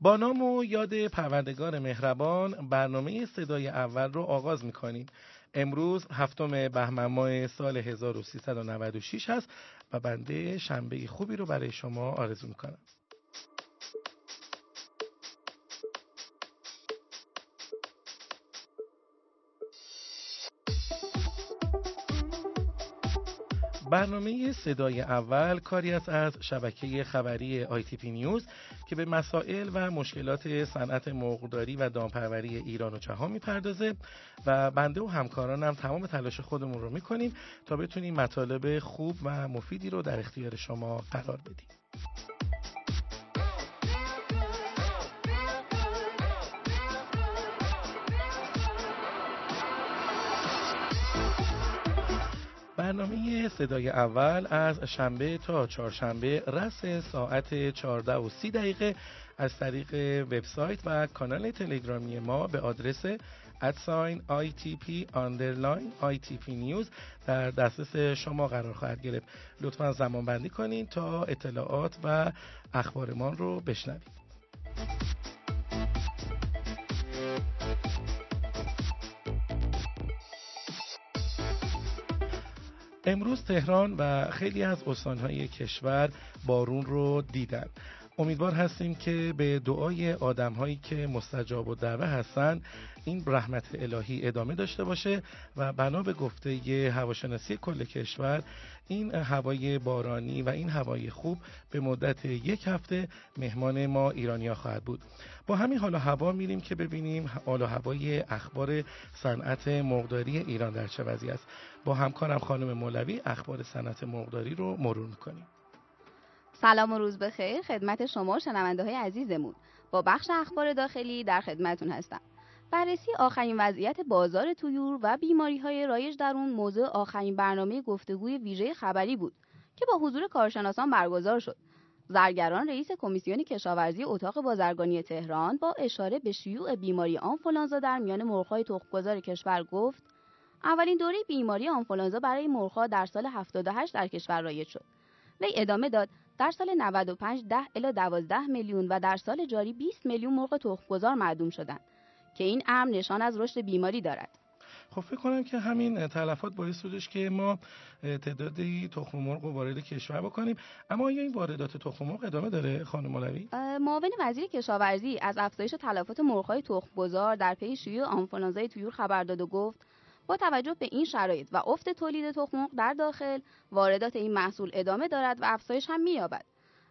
با نام و یاد پروردگار مهربان برنامه صدای اول رو آغاز می‌کنیم. امروز هفتم بهمن ماه سال 1396 هست و بنده شنبه خوبی رو برای شما آرزو می‌کنم. برنامه صدای اول کاری است از شبکه خبری پی نیوز که به مسائل و مشکلات صنعت مرغداری و دامپروری ایران و جهان می‌پردازه و بنده و همکارانم تمام تلاش خودمون رو می‌کنیم تا بتونیم مطالب خوب و مفیدی رو در اختیار شما قرار بدیم. برنامه صدای اول از شنبه تا چهارشنبه رس ساعت 14 و 30 دقیقه از طریق وبسایت و کانال تلگرامی ما به آدرس ادساین ITP underline ITP نیوز در دسترس شما قرار خواهد گرفت. لطفا زمان بندی کنید تا اطلاعات و اخبارمان رو بشنوید. امروز تهران و خیلی از استانهای کشور بارون رو دیدن. امیدوار هستیم که به دعای آدم هایی که مستجاب و دعوه هستند این رحمت الهی ادامه داشته باشه و بنا به گفته هواشناسی کل کشور این هوای بارانی و این هوای خوب به مدت یک هفته مهمان ما ایرانیا خواهد بود. با همین حال و هوا میریم که ببینیم حال و هوای اخبار صنعت مرغداری ایران در چه وضعی است. با همکارم خانم مولوی اخبار صنعت مرغداری رو مرور کنیم سلام و روز بخیر خدمت شما شنونده های عزیزمون. با بخش اخبار داخلی در خدمتون هستم. بررسی آخرین وضعیت بازار تویور و بیماری های رایج در اون موضوع آخرین برنامه گفتگوی ویژه خبری بود که با حضور کارشناسان برگزار شد. زرگران رئیس کمیسیون کشاورزی اتاق بازرگانی تهران با اشاره به شیوع بیماری آنفولانزا در میان مرغ‌های تخمگذار کشور گفت اولین دوره بیماری آنفولانزا برای مرغ‌ها در سال 78 در کشور رایج شد. وی ادامه داد در سال 95 10 الی 12 میلیون و در سال جاری 20 میلیون مرغ تخمگذار معدوم شدند که این امر نشان از رشد بیماری دارد. خب فکر کنم که همین تلفات باعث شدش که ما تعدادی تخم مرغ وارد کشور بکنیم. اما آیا این واردات تخم مرغ ادامه داره خانم مولوی؟ معاون وزیر کشاورزی از افزایش تلفات مرغ‌های تخمگذار در پی شیوع آنفولانزای طیور خبر داد و گفت با توجه به این شرایط و افت تولید تخم در داخل واردات این محصول ادامه دارد و افزایش هم می‌یابد.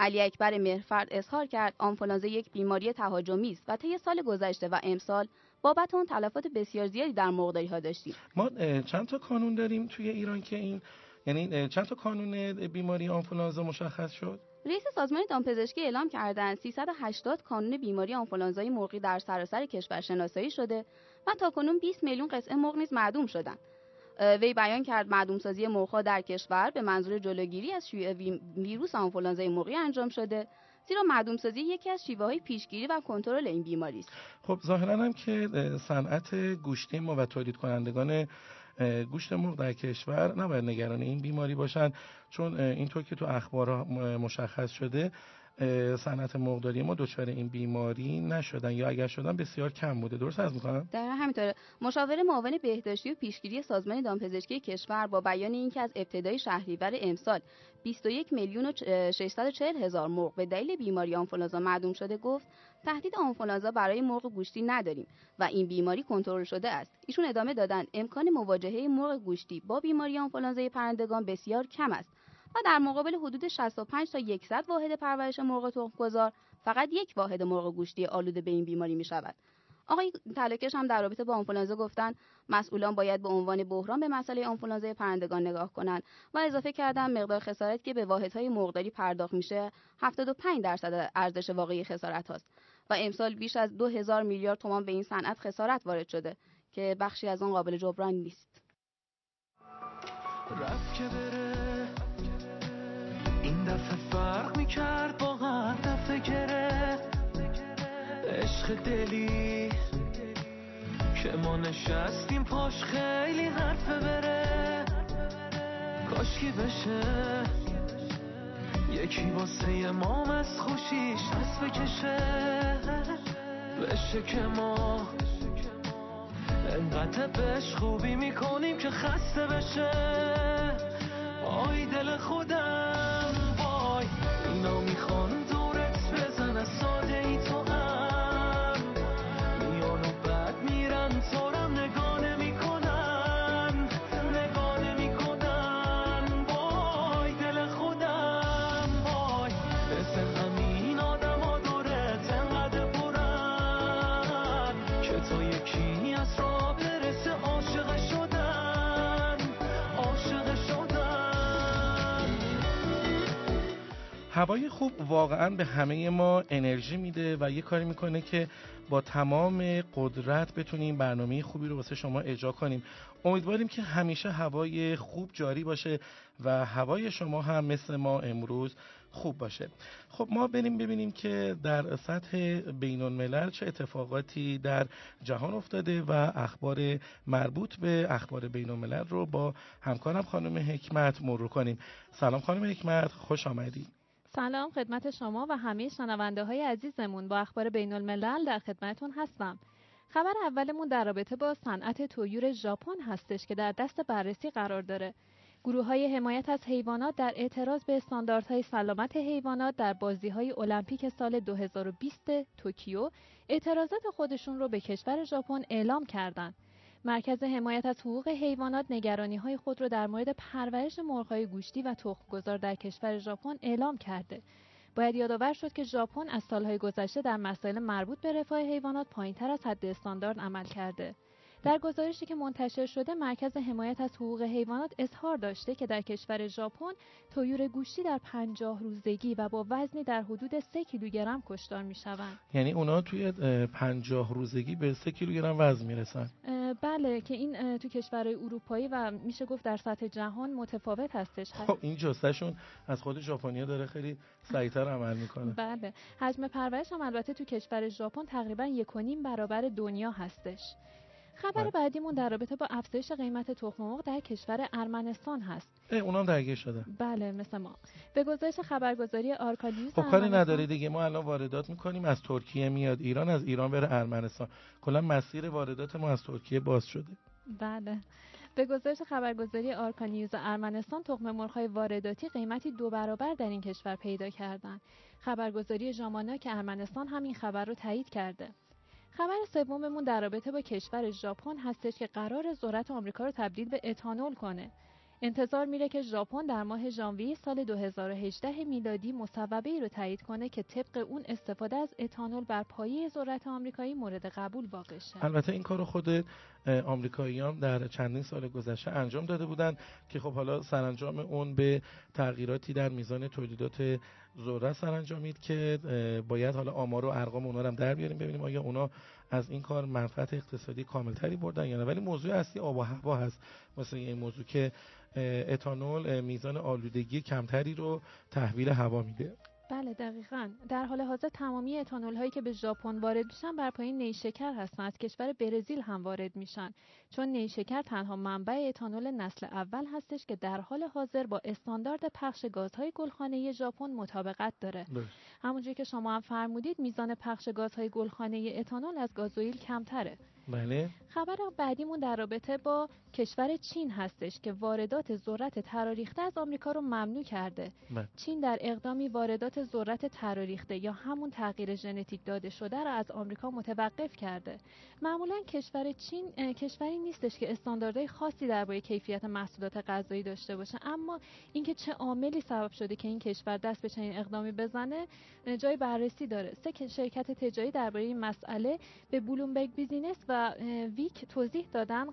علی اکبر مهرفرد اظهار کرد آنفولانزا یک بیماری تهاجمی است و طی سال گذشته و امسال بابت اون تلفات بسیار زیادی در مرغداری ها داشتیم. ما چند تا کانون داریم توی ایران که این یعنی چند تا کانون بیماری آنفولانزا مشخص شد؟ رئیس سازمان دامپزشکی اعلام کردند 380 کانون بیماری آنفولانزای مرغی در سراسر کشور شناسایی شده و تاکنون 20 میلیون قطعه مرغ نیز معدوم شدند. وی بیان کرد معدوم سازی مرغ در کشور به منظور جلوگیری از شیوع ویروس آنفولانزای مرغی انجام شده زیرا معدوم سازی یکی از شیوه های پیشگیری و کنترل این بیماری است. خب ظاهرا هم که صنعت گوشتی ما و تولید کنندگان گوشت مرغ در کشور نباید نگران این بیماری باشند چون اینطور که تو اخبار مشخص شده صنعت مرغداری ما دچار این بیماری نشدن یا اگر شدن بسیار کم بوده. درست از می‌کنم؟ در همینطوره. مشاور معاون بهداشتی و پیشگیری سازمان دامپزشکی کشور با بیان اینکه از ابتدای شهریور امسال 21 میلیون و 640 هزار مرغ به دلیل بیماری آنفولانزا معدوم شده گفت تهدید آنفولانزا برای مرغ گوشتی نداریم و این بیماری کنترل شده است. ایشون ادامه دادن امکان مواجهه مرغ گوشتی با بیماری آنفولانزای پرندگان بسیار کم است. و در مقابل حدود 65 تا 100 واحد پرورش مرغ تخمگذار فقط یک واحد مرغ گوشتی آلوده به این بیماری می شود. آقای تلکش هم در رابطه با آنفولانزا گفتند مسئولان باید به عنوان بحران به مسئله آنفولانزای پرندگان نگاه کنند و اضافه کردن مقدار خسارت که به واحدهای مرغداری پرداخت میشه 75 درصد ارزش واقعی خسارت هاست و امسال بیش از 2000 میلیارد تومان به این صنعت خسارت وارد شده که بخشی از آن قابل جبران نیست. دفعه فرق می‌کرد با هر دفعه گرفت عشق دلی که ما نشستیم پاش خیلی حرفه بره کاشکی بشه؟ یکی واسه ما از خوشیش دست بکشه. بشه که ما انقدر بهش خوبی می‌کنیم که خسته بشه. آی دل خودم. nồng khói. هوای خوب واقعا به همه ما انرژی میده و یه کاری می‌کنه که با تمام قدرت بتونیم برنامه خوبی رو واسه شما اجرا کنیم. امیدواریم که همیشه هوای خوب جاری باشه و هوای شما هم مثل ما امروز خوب باشه. خب ما بریم ببینیم که در سطح بین الملل چه اتفاقاتی در جهان افتاده و اخبار مربوط به اخبار بین الملل رو با همکارم خانم حکمت مرور کنیم. سلام خانم حکمت خوش آمدید. سلام خدمت شما و همه شنونده های عزیزمون با اخبار بین الملل در خدمتون هستم. خبر اولمون در رابطه با صنعت تویور ژاپن هستش که در دست بررسی قرار داره. گروه های حمایت از حیوانات در اعتراض به استانداردهای سلامت حیوانات در بازی های المپیک سال 2020 توکیو اعتراضات خودشون رو به کشور ژاپن اعلام کردند. مرکز حمایت از حقوق حیوانات نگرانی های خود را در مورد پرورش مرغ‌های گوشتی و تخمگذار در کشور ژاپن اعلام کرده. باید یادآور شد که ژاپن از سالهای گذشته در مسائل مربوط به رفاه حیوانات پایینتر از حد استاندارد عمل کرده. در گزارشی که منتشر شده مرکز حمایت از حقوق حیوانات اظهار داشته که در کشور ژاپن طیور گوشتی در پنجاه روزگی و با وزنی در حدود 3 کیلوگرم کشتار می‌شوند. یعنی اونا توی اه، پنجاه روزگی به سه کیلوگرم وزن می‌رسن. اه، بله که این تو کشورهای اروپایی و میشه گفت در سطح جهان متفاوت هستش. خب این جستشون از خود ژاپنیا داره خیلی سریعتر عمل می‌کنه. بله حجم پرورش هم البته تو کشور ژاپن تقریبا یک و نیم برابر دنیا هستش. خبر بله. بعدیمون در رابطه با افزایش قیمت تخم مرغ در کشور ارمنستان هست. اه، اونام درگیر شده. بله مثل ما. به گزارش خبرگزاری آرکانیوز خب کاری نداره دیگه. ما الان واردات می‌کنیم از ترکیه میاد ایران از ایران بره ارمنستان. کلا مسیر واردات ما از ترکیه باز شده. بله. به گزارش خبرگزاری آرکانیوز ارمنستان تخم مرغ‌های وارداتی قیمتی دو برابر در این کشور پیدا کردند. خبرگزاری ژاماناک ارمنستان هم این خبر رو تایید کرده. خبر سوممون در رابطه با کشور ژاپن هستش که قرار ذرت آمریکا رو تبدیل به اتانول کنه. انتظار میره که ژاپن در ماه ژانویه سال 2018 میلادی مصوبه ای رو تایید کنه که طبق اون استفاده از اتانول بر پایه ذرت آمریکایی مورد قبول واقع شه. البته این کارو خود آمریکایی هم در چندین سال گذشته انجام داده بودن که خب حالا سرانجام اون به تغییراتی در میزان تولیدات ذره سرانجامید که باید حالا آمار و ارقام اونا هم در بیاریم ببینیم آیا اونا از این کار منفعت اقتصادی کاملتری بردن یا نه ولی موضوع اصلی آب و هوا هست واسه این موضوع که اتانول میزان آلودگی کمتری رو تحویل هوا میده. بله دقیقا. در حال حاضر تمامی اتانول هایی که به ژاپن وارد میشن بر پایه نیشکر هستن. از کشور برزیل هم وارد میشن. چون نیشکر تنها منبع اتانول نسل اول هستش که در حال حاضر با استاندارد پخش گازهای گلخانه‌ای ژاپن مطابقت داره. همونجوری که شما هم فرمودید میزان پخش گازهای گلخانه‌ای اتانول از گازوئیل کمتره. بله خبر بعدیمون در رابطه با کشور چین هستش که واردات ذرت تراریخته از آمریکا رو ممنوع کرده. بله. چین در اقدامی واردات ذرت تراریخته یا همون تغییر ژنتیک داده شده را از آمریکا متوقف کرده. معمولا کشور چین کشوری نیستش که استانداردهای خاصی درباره کیفیت محصولات غذایی داشته باشه اما اینکه چه عاملی سبب شده که این کشور دست به چنین اقدامی بزنه جای بررسی داره. سه شرکت تجاری درباره این مسئله به بلومبرگ بیزینس ویک توضیح دادن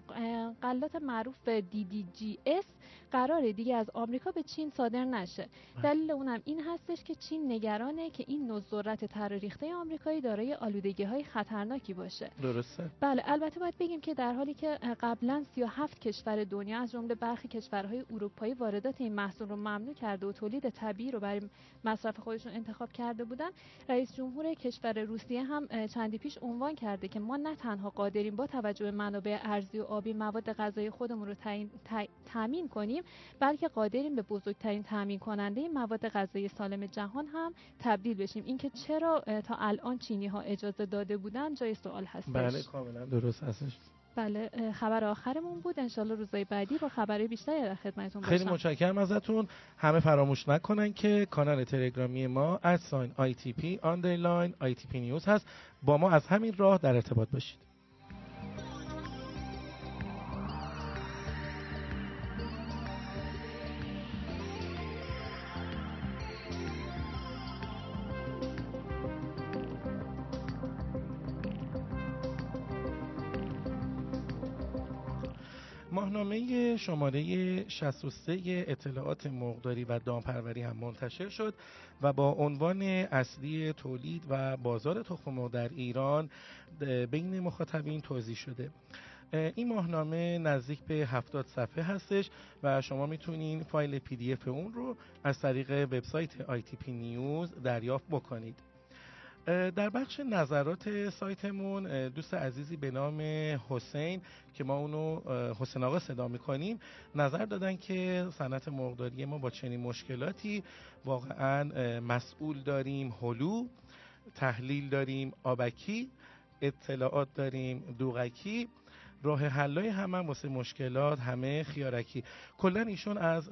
غلات معروف به DDGS قراره دیگه از آمریکا به چین صادر نشه. دلیل اونم این هستش که چین نگرانه که این نوع ذرت تراریخته آمریکایی دارای آلودگی های خطرناکی باشه. درسته. بله البته باید بگیم که در حالی که قبلا 37 کشور دنیا از جمله برخی کشورهای اروپایی واردات این محصول رو ممنوع کرده و تولید طبیعی رو برای مصرف خودشون انتخاب کرده بودن رئیس جمهور کشور روسیه هم چندی پیش عنوان کرده که ما نه تنها قادریم با توجه به منابع ارزی و آبی مواد غذایی خودمون رو تامین کنیم بلکه قادریم به بزرگترین تامین کننده مواد غذایی سالم جهان هم تبدیل بشیم. اینکه چرا تا الان چینی ها اجازه داده بودن جای سوال هستش. بله کاملا درست هستش. بله خبر آخرمون بود. انشالله روزهای بعدی با خبری بیشتری در خدمتتون باشم. خیلی متشکرم ازتون. همه فراموش نکنن که کانال تلگرامی ما at sign ITP underline ITP News هست. با ما از همین راه در ارتباط باشید. ماهنامه شماره 63 اطلاعات مرغداری و دامپروری هم منتشر شد و با عنوان اصلی تولید و بازار تخم مرغ در ایران بین مخاطبین توزیع شده. این ماهنامه نزدیک به 70 صفحه هستش و شما می‌تونین فایل PDF اون رو از طریق وبسایت ITP News دریافت بکنید. در بخش نظرات سایتمون دوست عزیزی به نام حسین که ما اونو حسین آقا صدا می‌کنیم نظر دادن که صنعت مرغداری ما با چنین مشکلاتی واقعا مسئول داریم هلو تحلیل داریم آبکی اطلاعات داریم دوغکی. راه حلای همه واسه مشکلات همه خیارکی. کلا ایشون از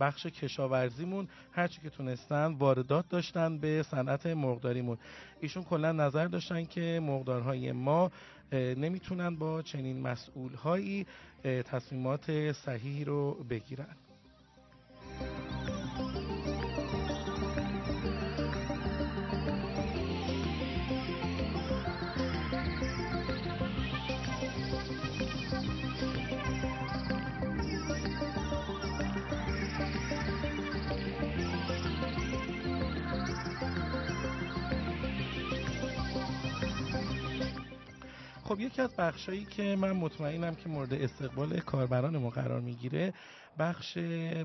بخش کشاورزیمون هرچی که تونستن واردات داشتن به صنعت مرغداریمون. ایشون کلا نظر داشتن که مرغدارهای ما نمی‌تونن با چنین مسئولهایی تصمیمات صحیحی رو بگیرن. خب یکی از بخشایی که من مطمئنم که مورد استقبال کاربران ما قرار می‌گیره بخش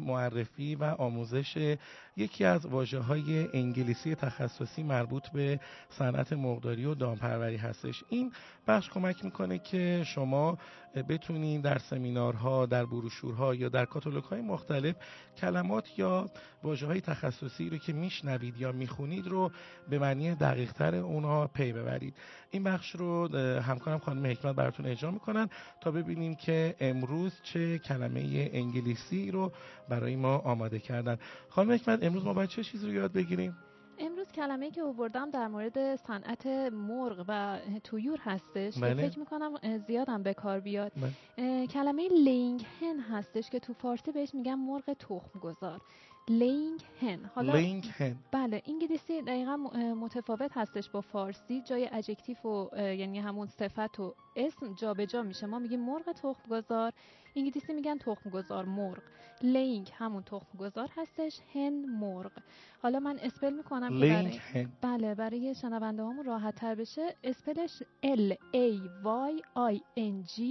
معرفی و آموزش یکی از واجه های انگلیسی تخصصی مربوط به صنعت مرغداری و دامپروری هستش. این بخش کمک می‌کنه که شما بتونین در سمینارها در بروشورها یا در کاتالوگ های مختلف کلمات یا واجه های تخصصی رو که میشنوید یا می‌خونید رو به معنی دقیق تر اونها پی ببرید. این بخش رو همکارم خانم حکمت براتون اجرا می‌کنن تا ببینیم که امروز چه کلمه انگلیسی رو برای ما آماده کردن. خانم حکمت امروز ما باید چه چیزی رو یاد بگیریم؟ امروز کلمه که آوردم در مورد صنعت مرغ و طیور هستش. بله. فکر می‌کنم زیادم به کار بیاد. بله. کلمه laying hen هستش که تو فارسی بهش میگن مرغ تخم گذار laying hen حالا laying hen بله انگلیسی دقیقا متفاوت هستش با فارسی. جای adjective و یعنی همون صفت و اسم جابجا جا میشه. ما میگیم مرغ تخم گذار انگلیسی میگن تخم گذار مرغ. laying همون تخم گذار هستش hen مرغ. حالا من spell می‌کنم laying hen. بله برای شنونده هامون راحت تر بشه. spell ش L A Y I N G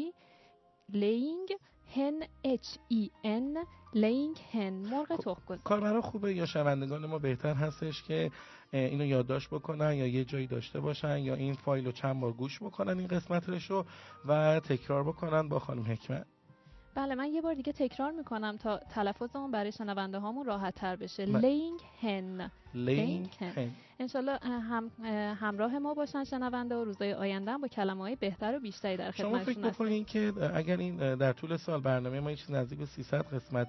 laying hen H E N laying hen مرغ خب، تخم گذار کاربرا خوبه یا شنوندگان ما بهتر هستش که اینو یادداشت بکنن یا یه جایی داشته باشن یا این فایل رو چند بار گوش بکنن این قسمتش رو و تکرار بکنن با خانم حکمت. بله من یه بار دیگه تکرار می‌کنم تا تلفظمون برای شنونده هامون راحت تر بشه laying hen laying hen. انشالله هم همراه ما باشن شنونده و روزای آینده با کلمه های بهتر و بیشتری در خدمتشون شما فکر بکنین که اگر این در طول سال برنامه ما چیز نزدیک به 300 قسمت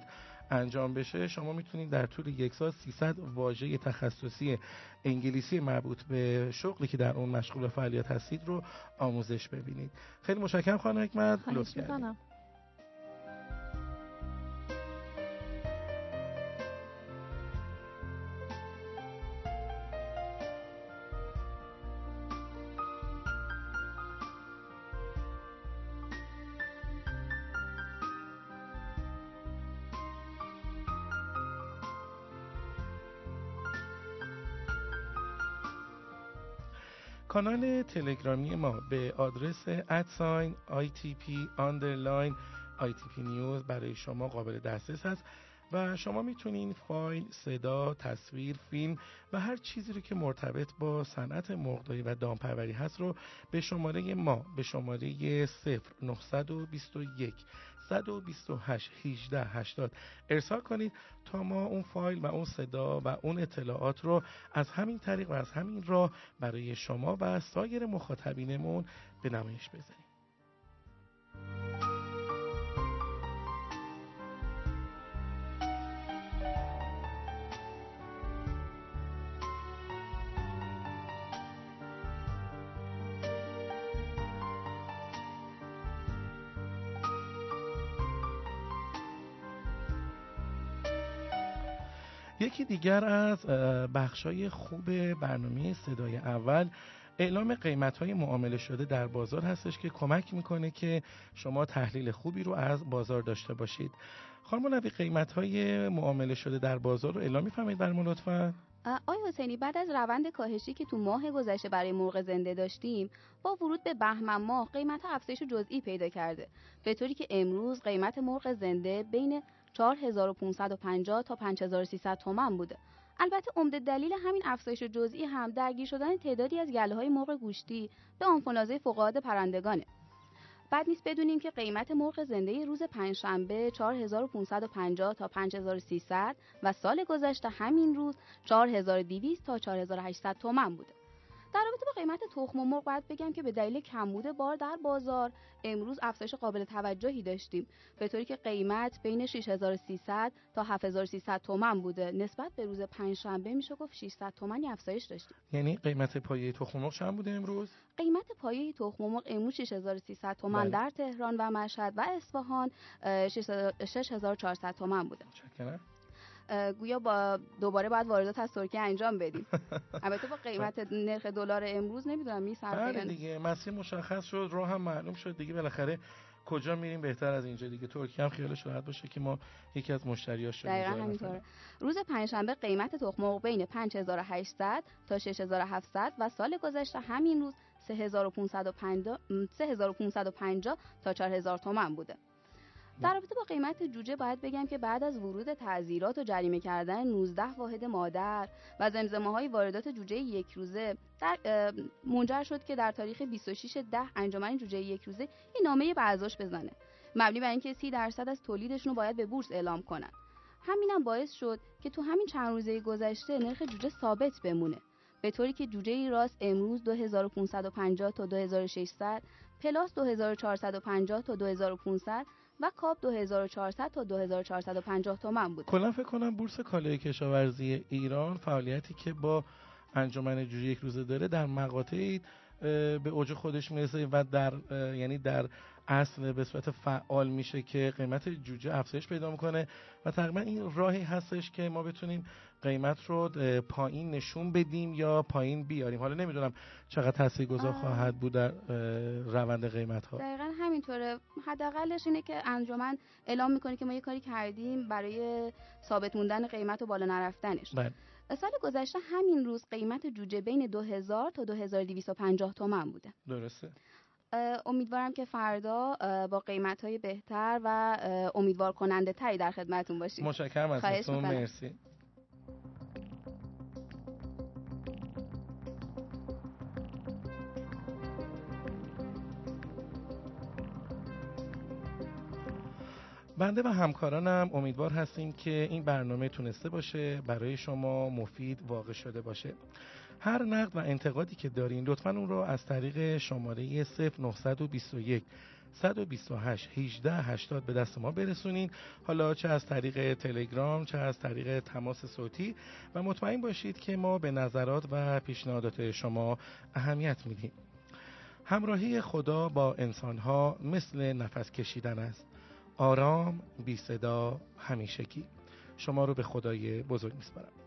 انجام بشه شما می‌تونید در طول یک سال 300 واژه تخصصی انگلیسی مربوط به شغلی که در اون مشغول فعالیت هستید رو آموزش ببینید. خیلی متشکرم خانم حکمت. لطف کانال تلگرامی ما به آدرس ادساین ITP underline ITP نیوز برای شما قابل دسترس هست و شما می‌تونین فایل، صدا، تصویر، فیلم و هر چیزی رو که مرتبط با صنعت مرغداری و دامپروری هست رو به شماره ما به شماره 0921 128 18 80 ارسال کنید تا ما اون فایل و اون صدا و اون اطلاعات رو از همین طریق و از همین راه برای شما و سایر مخاطبینمون به نمایش بذاریم یکی دیگر از بخشای خوب برنامه صدای اول اعلام قیمت های معامله شده در بازار هستش که کمک می‌کنه که شما تحلیل خوبی رو از بازار داشته باشید. خانم نبی قیمت های معامله شده در بازار رو اعلام می‌فهمید برمون لطفا. آی حسینی بعد از روند کاهشی که تو ماه گذشته برای مرغ زنده داشتیم با ورود به بهمن ماه قیمت افزایش جزئی پیدا کرده. به طوری که امروز قیمت مرغ زنده بین 4550 تا 5300 تومن بوده. البته عمده دلیل همین افزایش جزئی هم درگیر شدن تعدادی از گله های مرغ گوشتی به آنفولانزای فوقالعاده پرندگانه. بعد نیست بدونیم که قیمت مرغ زنده روز پنجشنبه 4550 تا 5300 و سال گذشته همین روز 4200 تا 4800 تومن بوده. در رابطه با قیمت تخم و مرغ باید بگم که به دلیل کمبود بار در بازار امروز افزایش قابل توجهی داشتیم. به طوری که قیمت بین 6300 تا 7300 تومن بوده. نسبت به روز پنجشنبه میشه گفت 600 تومنی افزایش داشتیم. یعنی قیمت پایه تخم مرغ چند بوده امروز؟ قیمت پایه تخم مرغ امروز 6300 تومن بله. در تهران و مشهد و اصفهان 6400 تومن بوده. متشکرم. گویا با دوباره باید واردات از ترکیه انجام بدیم. البته با قیمت نرخ دلار امروز نمی‌دونم میصرفه بله دیگه مسیر مشخص شد راه هم معلوم شد دیگه بالاخره کجا میریم بهتر از اینجا دیگه. ترکیه هم خیالش راحت باشه که ما یکی از مشتریاش شدیم دقیقاً همینطوره. روز پنجشنبه قیمت تخم مرغ بین 5800 تا 6700 و سال گذشته همین روز 3550 3550 تا 4000 تومان بوده. در رابطه با قیمت جوجه باید بگم که بعد از ورود تعذیرات و جریمه کردن 19 واحد مادر و زمزمه های واردات جوجه یک روزه در منجر شد که در تاریخ 26 ده انجمن جوجه یک روزه این نامه بعضاش بزنه. مبنی بر اینکه 30 درصد از تولیدشون رو باید به بورس اعلام کنن. همینم باعث شد که تو همین چند روزه گذشته نرخ جوجه ثابت بمونه. به طوری که جوجه راست امروز 2550 تا 2600 پلاس 2450 تا 2500 و کاپ 2400 تا 2450 تومن بود. کلا فکر کنم بورس کالای کشاورزی ایران فعالیتی که با انجمن جوجه یک روزه داره در مقاطعی به اوج خودش می‌رسه و در یعنی در اصل به صورت فعال میشه که قیمت جوجه افزایش پیدا می‌کنه و تقریبا این راهی هستش که ما بتونیم قیمت رو پایین نشون بدیم یا پایین بیاریم. حالا نمی‌دونم چقدر تاثیرگذار خواهد بود در روند قیمت ها دقیقا همینطوره. حداقلش اینه که انجمن اعلام می‌کنه که ما یه کاری کردیم برای ثابت موندن قیمت و بالا نرفتنش. بله. سال گذشته همین روز قیمت جوجه بین 2000 تا 2250 تومن بوده. درسته. امیدوارم که فردا با قیمت های بهتر و امیدوار کننده تری در خدمتون باشیم. متشکرم از مرسی. بنده و همکارانم امیدوار هستیم که این برنامه تونسته باشه برای شما مفید واقع شده باشه. هر نقد و انتقادی که دارین لطفا اون رو از طریق شماره 0921 128 18 80 به دست ما برسونین. حالا چه از طریق تلگرام چه از طریق تماس صوتی. و مطمئن باشید که ما به نظرات و پیشنهادات شما اهمیت میدیم. همراهی خدا با انسانها مثل نفس کشیدن است. آرام بی صدا همیشگی. شما رو به خدای بزرگ میسپارم.